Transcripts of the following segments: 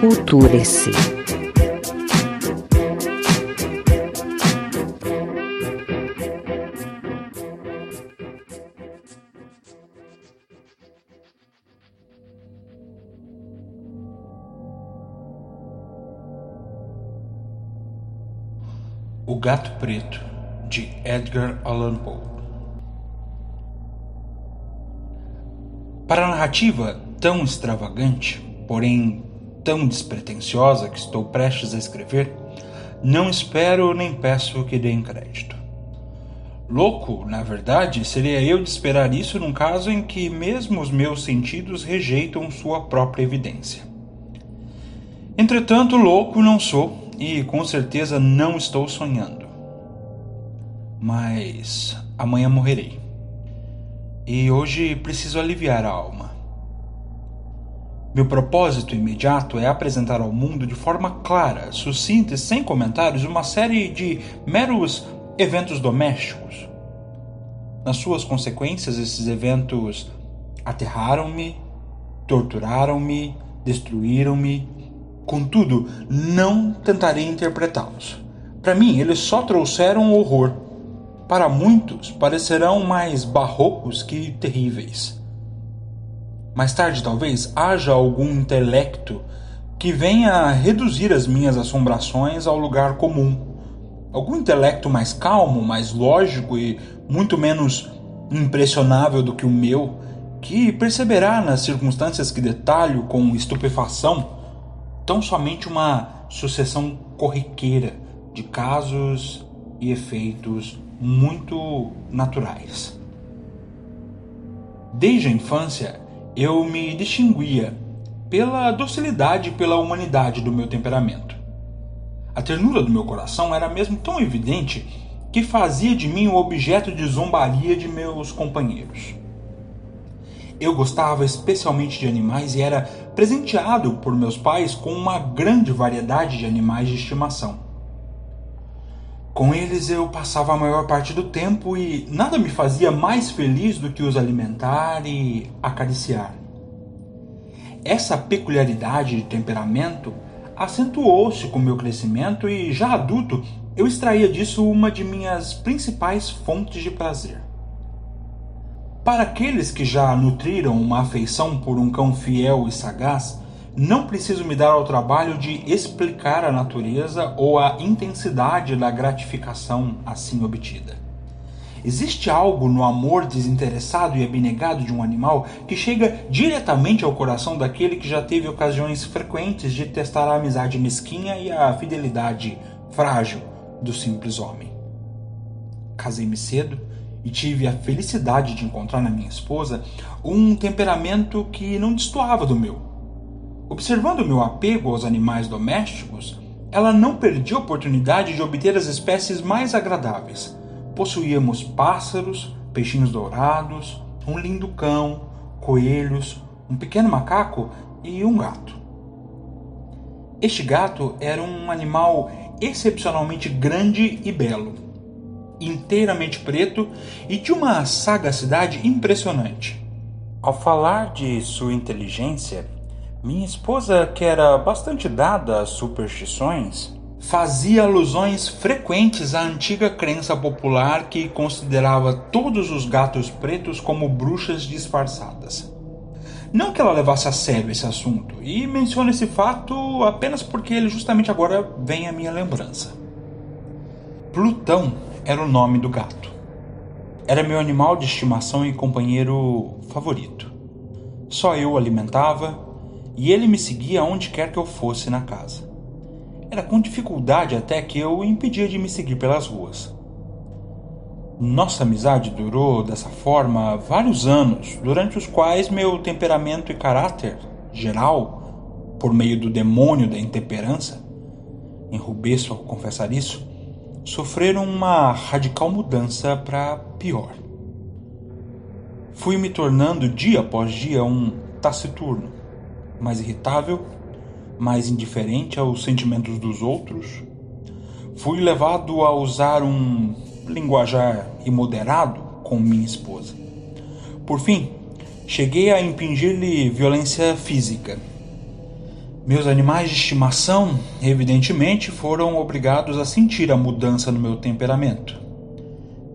Culture-se. O Gato Preto, Edgar Allan Poe. Para a narrativa tão extravagante, porém tão despretensiosa que estou prestes a escrever, não espero nem peço que deem crédito. Louco, na verdade, seria eu de esperar isso num caso em que mesmo os meus sentidos rejeitam sua própria evidência. Entretanto, louco não sou e com certeza não estou sonhando. Mas amanhã morrerei. E hoje preciso aliviar a alma. Meu propósito imediato é apresentar ao mundo de forma clara, sucinta e sem comentários uma série de meros eventos domésticos. Nas suas consequências, esses eventos aterraram-me, torturaram-me, destruíram-me Contudo, não tentarei interpretá-los. Para mim, eles só trouxeram horror. Para muitos, parecerão mais barrocos que terríveis. Mais tarde, talvez, haja algum intelecto que venha reduzir as minhas assombrações ao lugar comum. Algum intelecto mais calmo, mais lógico e muito menos impressionável do que o meu, que perceberá nas circunstâncias que detalho com estupefação tão somente uma sucessão corriqueira de casos e efeitos muito naturais. Desde a infância, eu me distinguia pela docilidade e pela humanidade do meu temperamento. A ternura do meu coração era mesmo tão evidente que fazia de mim o objeto de zombaria de meus companheiros. Eu gostava especialmente de animais e era presenteado por meus pais com uma grande variedade de animais de estimação. Com eles eu passava a maior parte do tempo e nada me fazia mais feliz do que os alimentar e acariciar. Essa peculiaridade de temperamento acentuou-se com meu crescimento e, já adulto, eu extraía disso uma de minhas principais fontes de prazer. Para aqueles que já nutriram uma afeição por um cão fiel e sagaz, não preciso me dar ao trabalho de explicar a natureza ou a intensidade da gratificação assim obtida. Existe algo no amor desinteressado e abnegado de um animal que chega diretamente ao coração daquele que já teve ocasiões frequentes de testar a amizade mesquinha e a fidelidade frágil do simples homem. Casei-me cedo e tive a felicidade de encontrar na minha esposa um temperamento que não destoava do meu. Observando meu apego aos animais domésticos, ela não perdia a oportunidade de obter as espécies mais agradáveis. Possuíamos pássaros, peixinhos dourados, um lindo cão, coelhos, um pequeno macaco e um gato. Este gato era um animal excepcionalmente grande e belo inteiramente preto e de uma sagacidade impressionante. Ao falar de sua inteligência, minha esposa, que era bastante dada às superstições, fazia alusões frequentes à antiga crença popular que considerava todos os gatos pretos como bruxas disfarçadas. Não que ela levasse a sério esse assunto, e menciono esse fato apenas porque ele justamente agora vem à minha lembrança. Plutão era o nome do gato. Era meu animal de estimação e companheiro favorito. Só eu o alimentava e ele me seguia onde quer que eu fosse na casa. Era com dificuldade até que eu o impedia de me seguir pelas ruas. Nossa amizade durou dessa forma vários anos, durante os quais meu temperamento e caráter geral, por meio do demônio da intemperança, enrubeço ao confessar isso, sofreram uma radical mudança para pior. Fui me tornando dia após dia um taciturno, mais irritável, mais indiferente aos sentimentos dos outros. Fui levado a usar um linguajar imoderado com minha esposa. Por fim, cheguei a impingir-lhe violência física. Meus animais de estimação, evidentemente, foram obrigados a sentir a mudança no meu temperamento.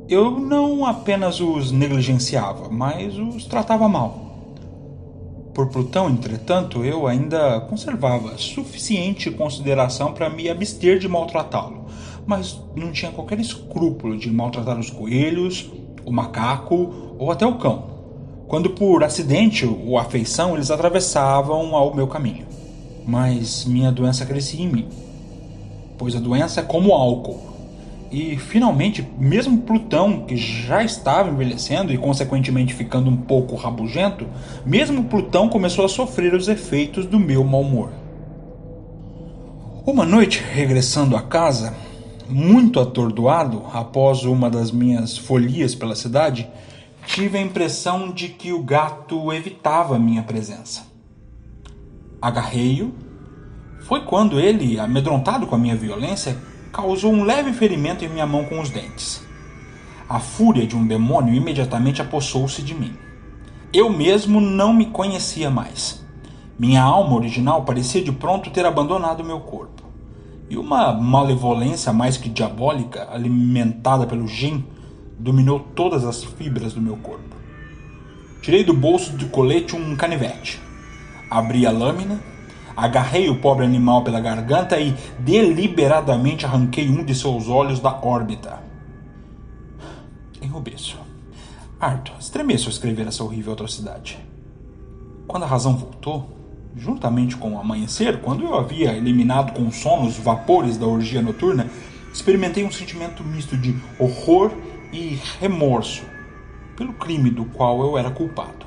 Eu não apenas os negligenciava, mas os tratava mal. Por Plutão, entretanto, eu ainda conservava suficiente consideração para me abster de maltratá-lo, mas não tinha qualquer escrúpulo de maltratar os coelhos, o macaco ou até o cão, quando por acidente ou afeição eles atravessavam ao meu caminho. Mas minha doença crescia em mim, pois a doença é como álcool. E finalmente, mesmo Plutão, que já estava envelhecendo e consequentemente ficando um pouco rabugento, mesmo Plutão começou a sofrer os efeitos do meu mau humor. Uma noite, regressando a casa, muito atordoado após uma das minhas folias pela cidade, tive a impressão de que o gato evitava minha presença. Agarrei-o. Foi quando ele, amedrontado com a minha violência, causou um leve ferimento em minha mão com os dentes. A fúria de um demônio imediatamente apossou-se de mim. Eu mesmo não me conhecia mais. Minha alma original parecia de pronto ter abandonado meu corpo e uma malevolência mais que diabólica, alimentada pelo gin, dominou todas as fibras do meu corpo. Tirei do bolso do colete um canivete. Abri a lâmina, agarrei o pobre animal pela garganta e deliberadamente arranquei um de seus olhos da órbita. Enrubeço. Arthur, estremeço ao escrever essa horrível atrocidade. Quando a razão voltou, juntamente com o amanhecer, quando eu havia eliminado com sono os vapores da orgia noturna, experimentei um sentimento misto de horror e remorso pelo crime do qual eu era culpado.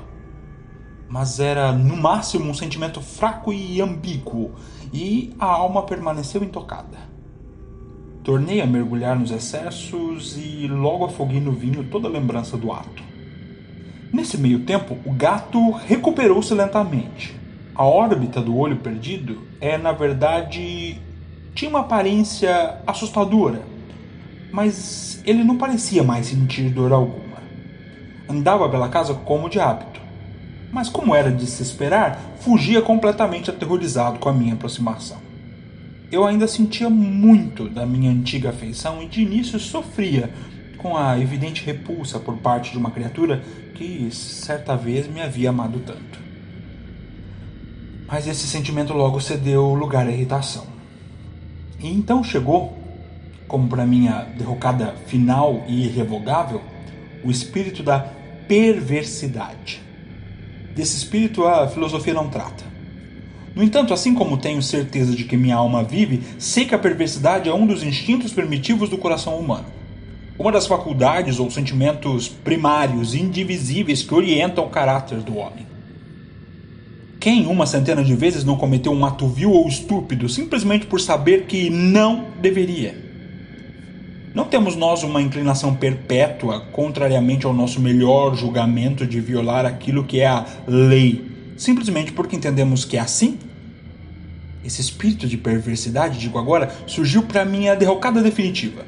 Mas era no máximo um sentimento fraco e ambíguo, e a alma permaneceu intocada. Tornei a mergulhar nos excessos e logo afoguei no vinho toda a lembrança do ato. Nesse meio tempo, o gato recuperou-se lentamente a órbita do olho perdido é, na verdade, tinha uma aparência assustadora, mas ele não parecia mais sentir dor alguma. Andava pela casa como de hábito, mas, como era de se esperar, fugia completamente aterrorizado com a minha aproximação. Eu ainda sentia muito da minha antiga afeição e de início sofria com a evidente repulsa por parte de uma criatura que certa vez me havia amado tanto mas esse sentimento logo cedeu lugar à irritação. E então chegou, como para minha derrocada final e irrevogável, o espírito da perversidade. Desse espírito a filosofia não trata. No entanto, assim como tenho certeza de que minha alma vive, sei que a perversidade é um dos instintos primitivos do coração humano. Uma das faculdades ou sentimentos primários, indivisíveis que orientam o caráter do homem. Quem uma centena de vezes não cometeu um ato vil ou estúpido simplesmente por saber que não deveria? Não temos nós uma inclinação perpétua, contrariamente ao nosso melhor julgamento, de violar aquilo que é a lei, simplesmente porque entendemos que é assim? Esse espírito de perversidade, digo agora, surgiu para minha derrocada definitiva.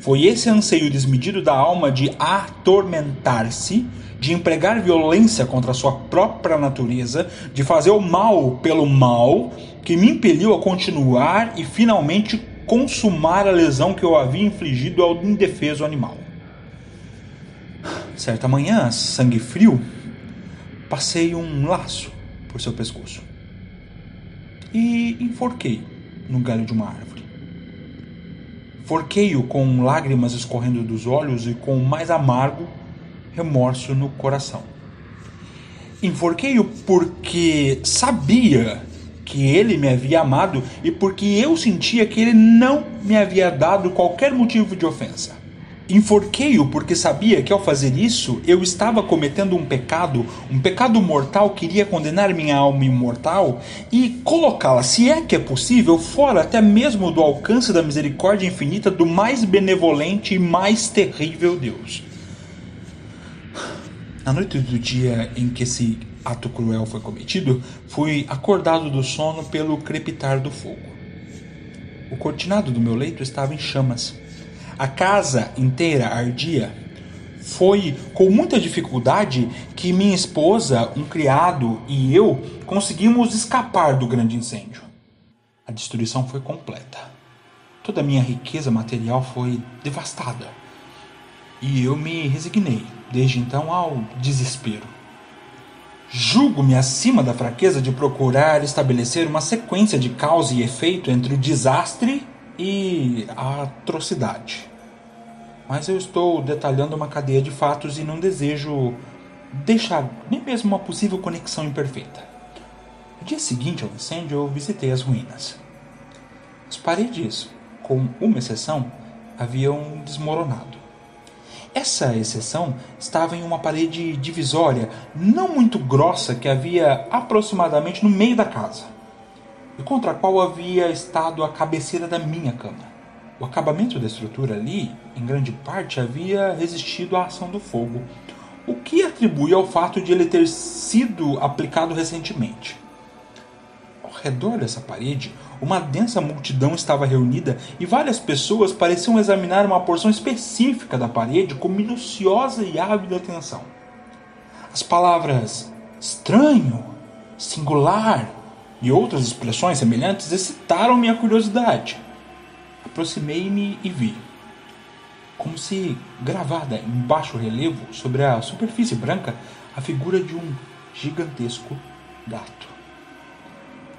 Foi esse anseio desmedido da alma de atormentar-se de empregar violência contra a sua própria natureza, de fazer o mal pelo mal, que me impeliu a continuar e finalmente consumar a lesão que eu havia infligido ao indefeso animal. Certa manhã, sangue frio, passei um laço por seu pescoço e enforquei no galho de uma árvore. Forquei-o com lágrimas escorrendo dos olhos e com o mais amargo remorso no coração. Enforquei-o porque sabia que ele me havia amado e porque eu sentia que ele não me havia dado qualquer motivo de ofensa. Enforquei-o porque sabia que ao fazer isso eu estava cometendo um pecado, um pecado mortal que iria condenar minha alma imortal e colocá-la, se é que é possível, fora até mesmo do alcance da misericórdia infinita do mais benevolente e mais terrível Deus. Na noite do dia em que esse ato cruel foi cometido, fui acordado do sono pelo crepitar do fogo. O cortinado do meu leito estava em chamas. A casa inteira ardia. Foi com muita dificuldade que minha esposa, um criado e eu conseguimos escapar do grande incêndio. A destruição foi completa. Toda a minha riqueza material foi devastada. E eu me resignei, desde então, ao desespero. Julgo-me acima da fraqueza de procurar estabelecer uma sequência de causa e efeito entre o desastre e a atrocidade. Mas eu estou detalhando uma cadeia de fatos e não desejo deixar nem mesmo uma possível conexão imperfeita. No dia seguinte ao incêndio, eu visitei as ruínas. As paredes, com uma exceção, haviam desmoronado. Essa exceção estava em uma parede divisória, não muito grossa, que havia aproximadamente no meio da casa, e contra a qual havia estado a cabeceira da minha cama. O acabamento da estrutura ali, em grande parte, havia resistido à ação do fogo, o que atribui ao fato de ele ter sido aplicado recentemente. Ao redor dessa parede, uma densa multidão estava reunida e várias pessoas pareciam examinar uma porção específica da parede com minuciosa e ávida atenção. As palavras estranho, singular e outras expressões semelhantes excitaram minha curiosidade. Aproximei-me e vi, como se gravada em baixo relevo sobre a superfície branca, a figura de um gigantesco gato.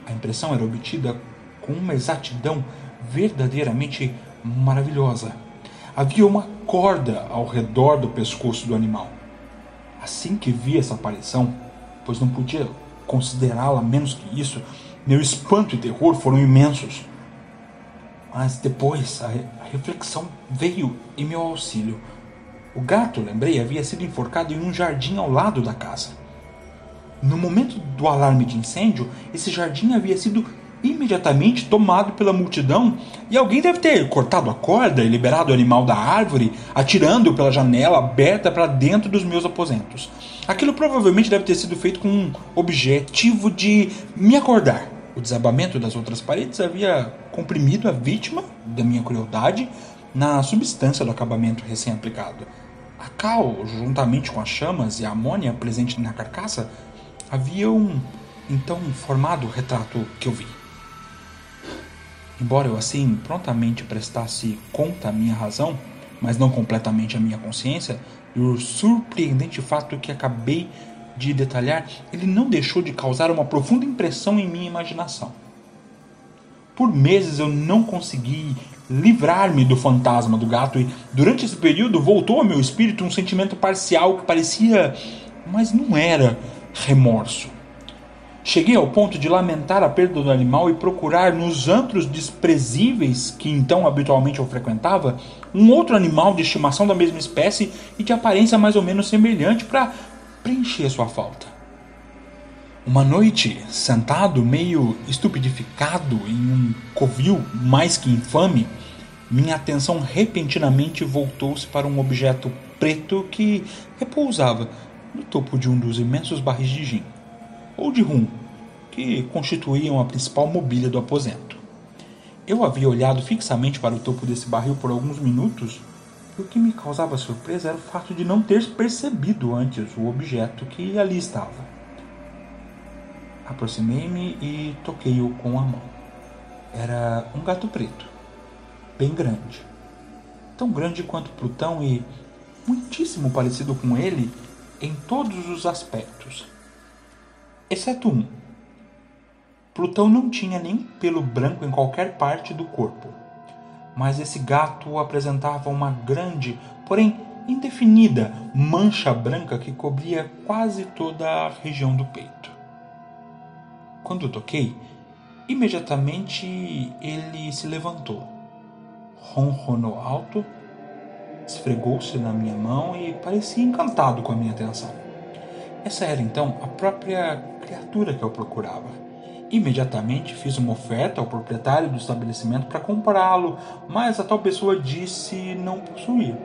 A impressão era obtida com uma exatidão verdadeiramente maravilhosa. Havia uma corda ao redor do pescoço do animal. Assim que vi essa aparição, pois não podia considerá-la menos que isso, meu espanto e terror foram imensos. Mas depois a, reflexão veio em meu auxílio. O gato, lembrei, havia sido enforcado em um jardim ao lado da casa. No momento do alarme de incêndio, esse jardim havia sido imediatamente tomado pela multidão e alguém deve ter cortado a corda e liberado o animal da árvore, atirando pela janela aberta para dentro dos meus aposentos. Aquilo provavelmente deve ter sido feito com um objetivo de me acordar. O desabamento das outras paredes havia comprimido a vítima da minha crueldade na substância do acabamento recém-aplicado. A cal, juntamente com as chamas e a amônia presente na carcaça, haviam então formado o retrato que eu vi. Embora eu assim prontamente prestasse conta à minha razão, mas não completamente à minha consciência, do surpreendente fato que acabei de detalhar, ele não deixou de causar uma profunda impressão em minha imaginação. Por meses eu não consegui livrar-me do fantasma do gato e durante esse período voltou ao meu espírito um sentimento parcial que parecia, mas não era remorso. Cheguei ao ponto de lamentar a perda do animal e procurar nos antros desprezíveis que então habitualmente eu frequentava um outro animal de estimação da mesma espécie e de aparência mais ou menos semelhante para preencher sua falta. Uma noite, sentado meio estupidificado em um covil mais que infame, minha atenção repentinamente voltou-se para um objeto preto que repousava no topo de um dos imensos barris de gin ou de rum, que constituíam a principal mobília do aposento. Eu havia olhado fixamente para o topo desse barril por alguns minutos, e o que me causava surpresa era o fato de não ter percebido antes o objeto que ali estava. Aproximei-me e toquei-o com a mão. Era um gato preto, bem grande. Tão grande quanto Plutão e muitíssimo parecido com ele em todos os aspectos exceto um. Plutão não tinha nem pelo branco em qualquer parte do corpo, mas esse gato apresentava uma grande, porém indefinida, mancha branca que cobria quase toda a região do peito. Quando toquei, imediatamente ele se levantou, ronronou alto, esfregou-se na minha mão e parecia encantado com a minha atenção. Essa era então a própria criatura que eu procurava. Imediatamente fiz uma oferta ao proprietário do estabelecimento para comprá-lo, mas a tal pessoa disse não possuir.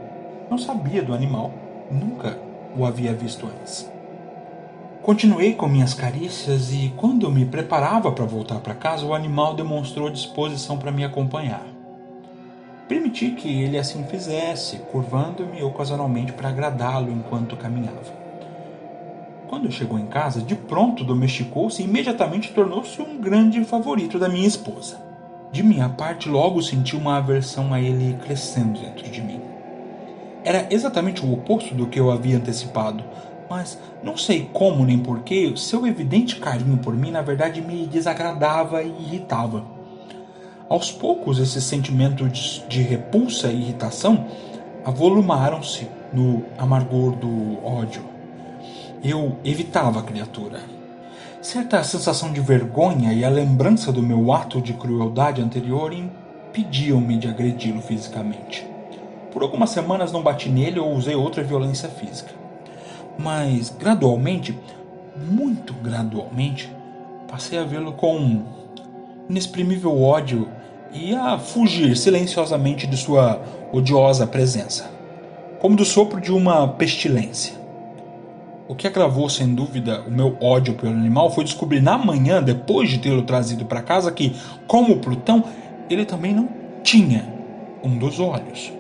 Não sabia do animal, nunca o havia visto antes. Continuei com minhas carícias e, quando me preparava para voltar para casa, o animal demonstrou disposição para me acompanhar. Permiti que ele assim fizesse, curvando-me ocasionalmente para agradá-lo enquanto caminhava. Quando chegou em casa, de pronto domesticou-se e imediatamente tornou-se um grande favorito da minha esposa. De minha parte, logo senti uma aversão a ele crescendo dentro de mim. Era exatamente o oposto do que eu havia antecipado, mas não sei como nem porquê, seu evidente carinho por mim na verdade me desagradava e irritava. Aos poucos, esses sentimentos de repulsa e irritação avolumaram-se no amargor do ódio. Eu evitava a criatura. Certa sensação de vergonha e a lembrança do meu ato de crueldade anterior impediam-me de agredi-lo fisicamente. Por algumas semanas não bati nele ou usei outra violência física. Mas gradualmente, muito gradualmente, passei a vê-lo com inexprimível ódio e a fugir silenciosamente de sua odiosa presença, como do sopro de uma pestilência. O que agravou sem dúvida o meu ódio pelo animal foi descobrir na manhã, depois de tê-lo trazido para casa, que, como Plutão, ele também não tinha um dos olhos.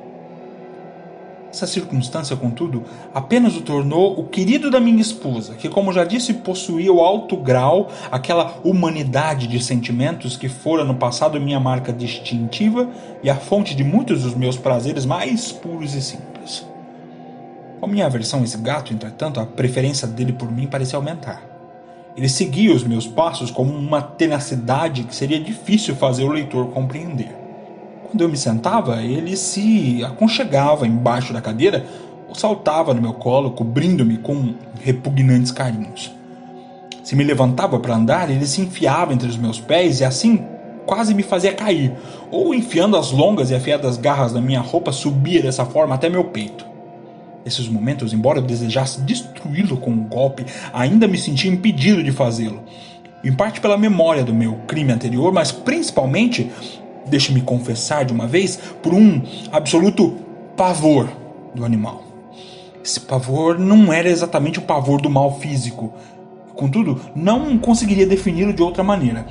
Essa circunstância, contudo, apenas o tornou o querido da minha esposa, que, como já disse, possuía o alto grau, aquela humanidade de sentimentos que fora no passado minha marca distintiva e a fonte de muitos dos meus prazeres mais puros e simples. Com minha aversão a esse gato, entretanto, a preferência dele por mim parecia aumentar. Ele seguia os meus passos com uma tenacidade que seria difícil fazer o leitor compreender. Quando eu me sentava, ele se aconchegava embaixo da cadeira ou saltava no meu colo, cobrindo-me com repugnantes carinhos. Se me levantava para andar, ele se enfiava entre os meus pés e assim quase me fazia cair, ou enfiando as longas e afiadas garras da minha roupa, subia dessa forma até meu peito. Nesses momentos, embora eu desejasse destruí-lo com um golpe, ainda me sentia impedido de fazê-lo. Em parte pela memória do meu crime anterior, mas principalmente deixe-me confessar de uma vez, por um absoluto pavor do animal. Esse pavor não era exatamente o pavor do mal físico. Contudo, não conseguiria defini-lo de outra maneira.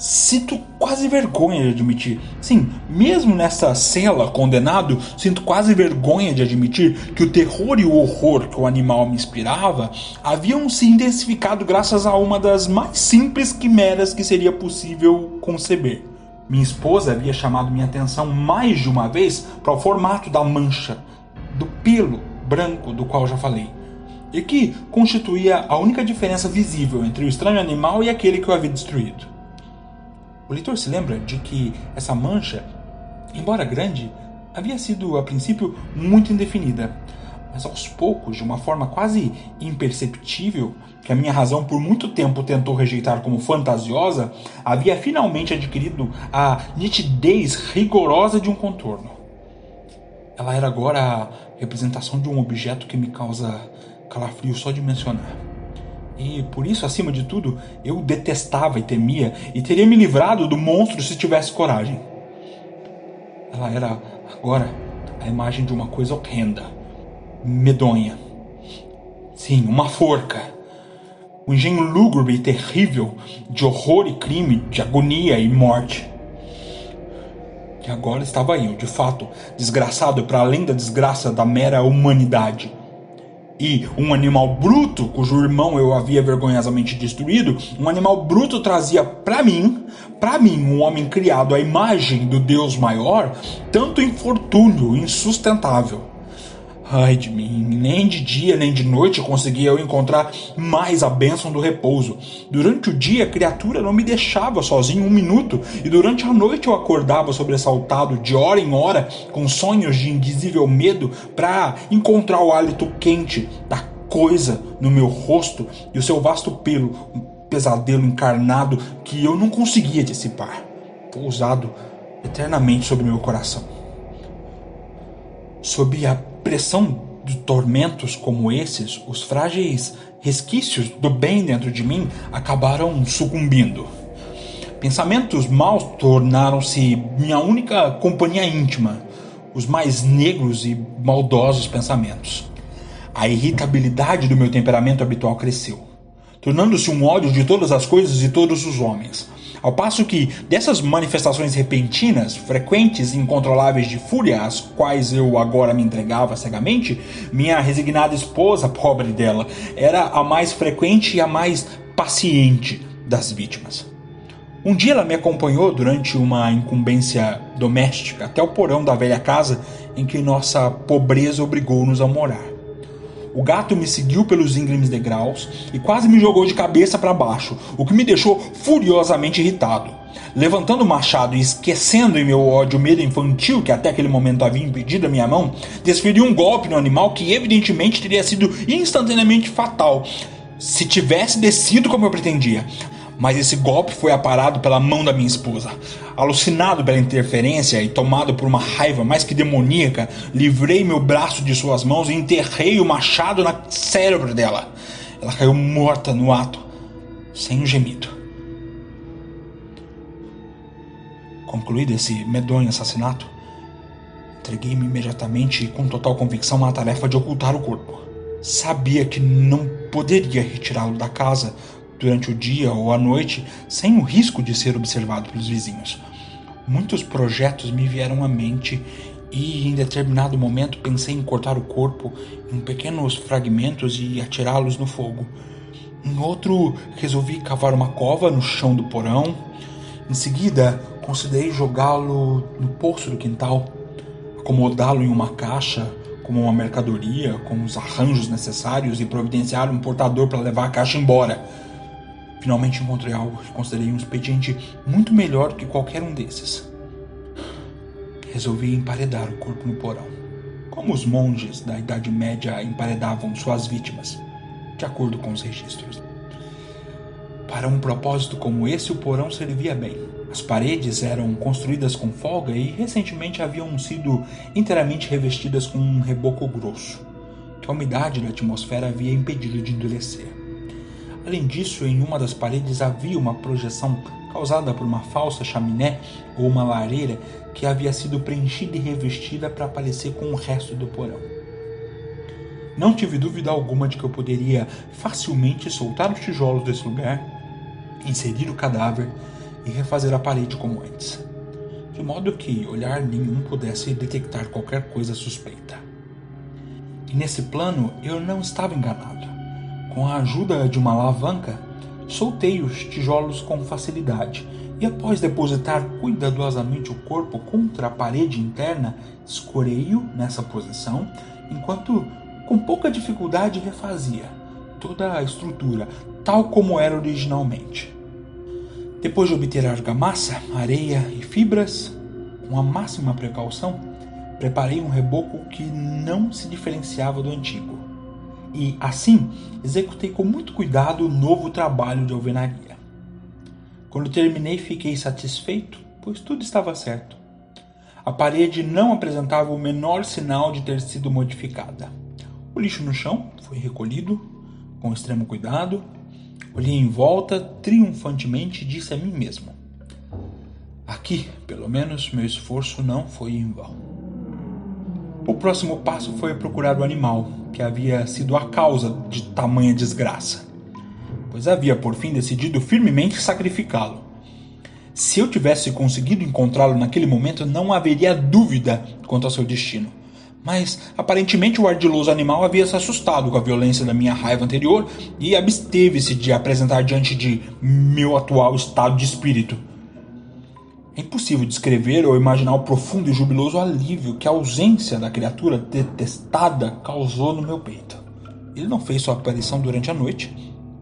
Sinto quase vergonha de admitir. Sim, mesmo nessa cela condenado, sinto quase vergonha de admitir que o terror e o horror que o animal me inspirava haviam se intensificado graças a uma das mais simples quimeras que seria possível conceber. Minha esposa havia chamado minha atenção mais de uma vez para o formato da mancha, do pelo branco do qual já falei, e que constituía a única diferença visível entre o estranho animal e aquele que eu havia destruído. O leitor se lembra de que essa mancha, embora grande, havia sido a princípio muito indefinida, mas aos poucos, de uma forma quase imperceptível, que a minha razão por muito tempo tentou rejeitar como fantasiosa, havia finalmente adquirido a nitidez rigorosa de um contorno. Ela era agora a representação de um objeto que me causa calafrio só de mencionar. E por isso, acima de tudo, eu detestava e temia e teria me livrado do monstro se tivesse coragem. Ela era agora a imagem de uma coisa horrenda, medonha. Sim, uma forca o engenho lúgubre e terrível de horror e crime, de agonia e morte. E agora estava eu, de fato, desgraçado para além da desgraça da mera humanidade. E um animal bruto, cujo irmão eu havia vergonhosamente destruído, um animal bruto trazia para mim, para mim, um homem criado à imagem do Deus maior, tanto infortúnio insustentável. Ai de mim, nem de dia nem de noite conseguia eu encontrar mais a bênção do repouso. Durante o dia a criatura não me deixava sozinho um minuto, e durante a noite eu acordava sobressaltado de hora em hora, com sonhos de indizível medo, para encontrar o hálito quente da coisa no meu rosto e o seu vasto pelo, um pesadelo encarnado que eu não conseguia dissipar, pousado eternamente sobre meu coração. Sob a pressão de tormentos como esses, os frágeis resquícios do bem dentro de mim acabaram sucumbindo. Pensamentos maus tornaram-se minha única companhia íntima, os mais negros e maldosos pensamentos. A irritabilidade do meu temperamento habitual cresceu. Tornando-se um ódio de todas as coisas e todos os homens. Ao passo que dessas manifestações repentinas, frequentes e incontroláveis de fúria, às quais eu agora me entregava cegamente, minha resignada esposa, pobre dela, era a mais frequente e a mais paciente das vítimas. Um dia ela me acompanhou durante uma incumbência doméstica até o porão da velha casa em que nossa pobreza obrigou-nos a morar. O gato me seguiu pelos íngremes degraus e quase me jogou de cabeça para baixo, o que me deixou furiosamente irritado. Levantando o machado e esquecendo em meu ódio o medo infantil que até aquele momento havia impedido a minha mão, desferi um golpe no animal que evidentemente teria sido instantaneamente fatal se tivesse descido como eu pretendia. Mas esse golpe foi aparado pela mão da minha esposa. Alucinado pela interferência e tomado por uma raiva mais que demoníaca, livrei meu braço de suas mãos e enterrei o machado no cérebro dela. Ela caiu morta no ato, sem um gemido. Concluído esse medonho assassinato, entreguei-me imediatamente e com total convicção à tarefa de ocultar o corpo. Sabia que não poderia retirá-lo da casa durante o dia ou a noite sem o risco de ser observado pelos vizinhos. Muitos projetos me vieram à mente e em determinado momento pensei em cortar o corpo em pequenos fragmentos e atirá-los no fogo. Em outro, resolvi cavar uma cova no chão do porão. Em seguida, considerei jogá-lo no poço do quintal, acomodá-lo em uma caixa como uma mercadoria, com os arranjos necessários e providenciar um portador para levar a caixa embora. Finalmente encontrei algo que considerei um expediente muito melhor que qualquer um desses. Resolvi emparedar o corpo no porão, como os monges da Idade Média emparedavam suas vítimas, de acordo com os registros. Para um propósito como esse, o porão servia bem. As paredes eram construídas com folga e recentemente haviam sido inteiramente revestidas com um reboco grosso, que a umidade da atmosfera havia impedido de endurecer. Além disso, em uma das paredes havia uma projeção causada por uma falsa chaminé ou uma lareira que havia sido preenchida e revestida para parecer com o resto do porão. Não tive dúvida alguma de que eu poderia facilmente soltar os tijolos desse lugar, inserir o cadáver e refazer a parede como antes, de modo que olhar nenhum pudesse detectar qualquer coisa suspeita. E nesse plano eu não estava enganado. Com a ajuda de uma alavanca, soltei os tijolos com facilidade e, após depositar cuidadosamente o corpo contra a parede interna, escorei-o nessa posição, enquanto com pouca dificuldade refazia toda a estrutura tal como era originalmente. Depois de obter argamassa, areia e fibras, com a máxima precaução, preparei um reboco que não se diferenciava do antigo e, assim, executei com muito cuidado o novo trabalho de alvenaria. Quando terminei, fiquei satisfeito, pois tudo estava certo. A parede não apresentava o menor sinal de ter sido modificada. O lixo no chão foi recolhido com extremo cuidado. Olhei em volta triunfantemente e disse a mim mesmo: Aqui, pelo menos, meu esforço não foi em vão. O próximo passo foi procurar o animal, que havia sido a causa de tamanha desgraça, pois havia por fim decidido firmemente sacrificá-lo. Se eu tivesse conseguido encontrá-lo naquele momento, não haveria dúvida quanto ao seu destino. Mas aparentemente o ardiloso animal havia se assustado com a violência da minha raiva anterior e absteve-se de apresentar diante de meu atual estado de espírito impossível descrever ou imaginar o profundo e jubiloso alívio que a ausência da criatura detestada causou no meu peito. Ele não fez sua aparição durante a noite,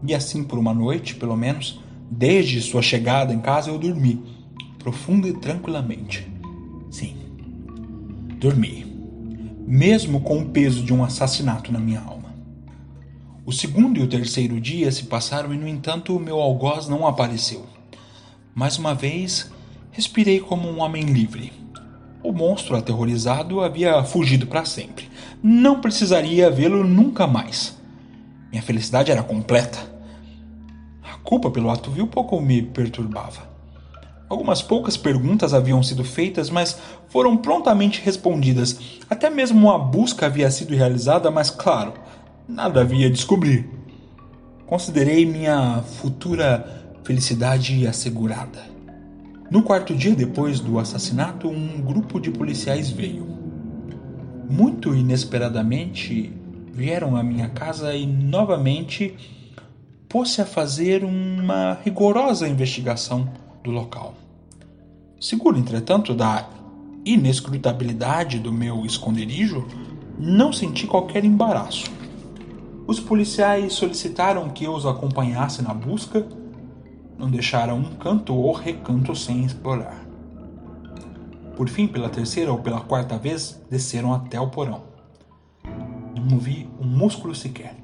e assim por uma noite, pelo menos, desde sua chegada em casa eu dormi, profundo e tranquilamente. Sim, dormi, mesmo com o peso de um assassinato na minha alma. O segundo e o terceiro dia se passaram e, no entanto, o meu algoz não apareceu. Mais uma vez, Respirei como um homem livre. O monstro aterrorizado havia fugido para sempre. Não precisaria vê-lo nunca mais. Minha felicidade era completa. A culpa pelo ato vil pouco me perturbava. Algumas poucas perguntas haviam sido feitas, mas foram prontamente respondidas. Até mesmo uma busca havia sido realizada, mas claro, nada havia a descobrir. considerei minha futura felicidade assegurada. No quarto dia depois do assassinato, um grupo de policiais veio. Muito inesperadamente, vieram à minha casa e novamente pôs-se a fazer uma rigorosa investigação do local. Seguro, entretanto, da inescrutabilidade do meu esconderijo, não senti qualquer embaraço. Os policiais solicitaram que eu os acompanhasse na busca não deixaram um canto ou recanto sem explorar. Por fim, pela terceira ou pela quarta vez, desceram até o porão. Não movi um músculo sequer.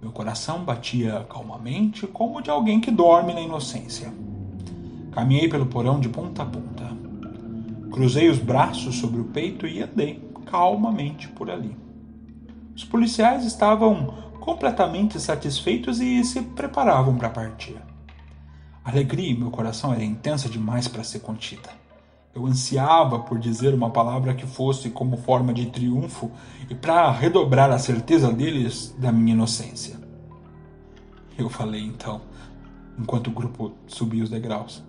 Meu coração batia calmamente, como de alguém que dorme na inocência. Caminhei pelo porão de ponta a ponta. Cruzei os braços sobre o peito e andei calmamente por ali. Os policiais estavam completamente satisfeitos e se preparavam para partir. Alegria em meu coração era intensa demais para ser contida. Eu ansiava por dizer uma palavra que fosse como forma de triunfo e para redobrar a certeza deles da minha inocência. Eu falei então, enquanto o grupo subia os degraus: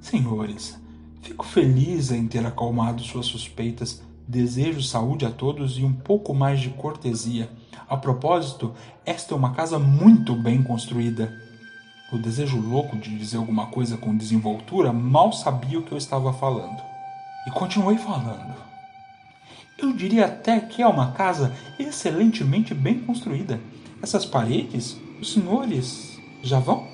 Senhores, fico feliz em ter acalmado suas suspeitas. Desejo saúde a todos e um pouco mais de cortesia. A propósito, esta é uma casa muito bem construída. O desejo louco de dizer alguma coisa com desenvoltura mal sabia o que eu estava falando. E continuei falando. Eu diria até que é uma casa excelentemente bem construída. Essas paredes, os senhores já vão?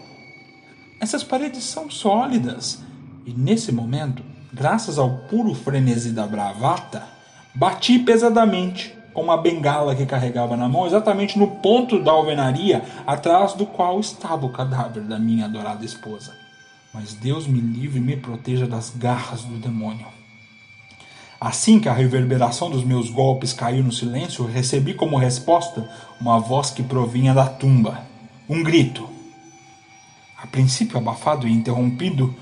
Essas paredes são sólidas. E nesse momento, graças ao puro frenesi da bravata, bati pesadamente com uma bengala que carregava na mão, exatamente no ponto da alvenaria atrás do qual estava o cadáver da minha adorada esposa. Mas Deus me livre e me proteja das garras do demônio. Assim que a reverberação dos meus golpes caiu no silêncio, recebi como resposta uma voz que provinha da tumba. Um grito. A princípio abafado e interrompido,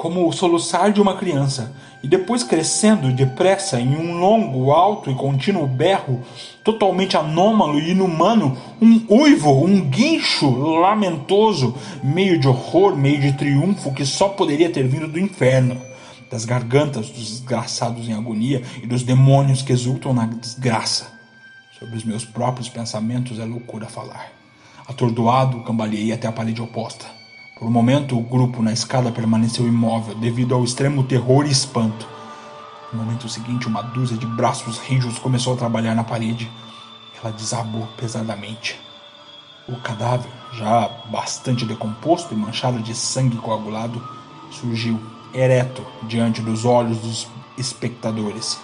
como o soluçar de uma criança, e depois crescendo depressa em um longo, alto e contínuo berro, totalmente anômalo e inumano, um uivo, um guincho lamentoso, meio de horror, meio de triunfo, que só poderia ter vindo do inferno, das gargantas dos desgraçados em agonia e dos demônios que exultam na desgraça. Sobre os meus próprios pensamentos é loucura falar. Atordoado, cambaleei até a parede oposta. Por um momento, o grupo na escada permaneceu imóvel devido ao extremo terror e espanto. No momento seguinte, uma dúzia de braços rijos começou a trabalhar na parede. Ela desabou pesadamente. O cadáver, já bastante decomposto e manchado de sangue coagulado, surgiu ereto diante dos olhos dos espectadores.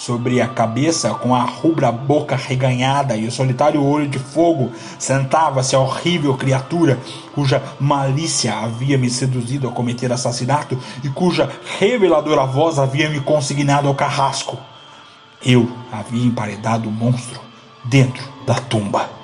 Sobre a cabeça, com a rubra boca reganhada e o solitário olho de fogo, sentava-se a horrível criatura cuja malícia havia me seduzido a cometer assassinato e cuja reveladora voz havia me consignado ao carrasco. Eu havia emparedado o monstro dentro da tumba.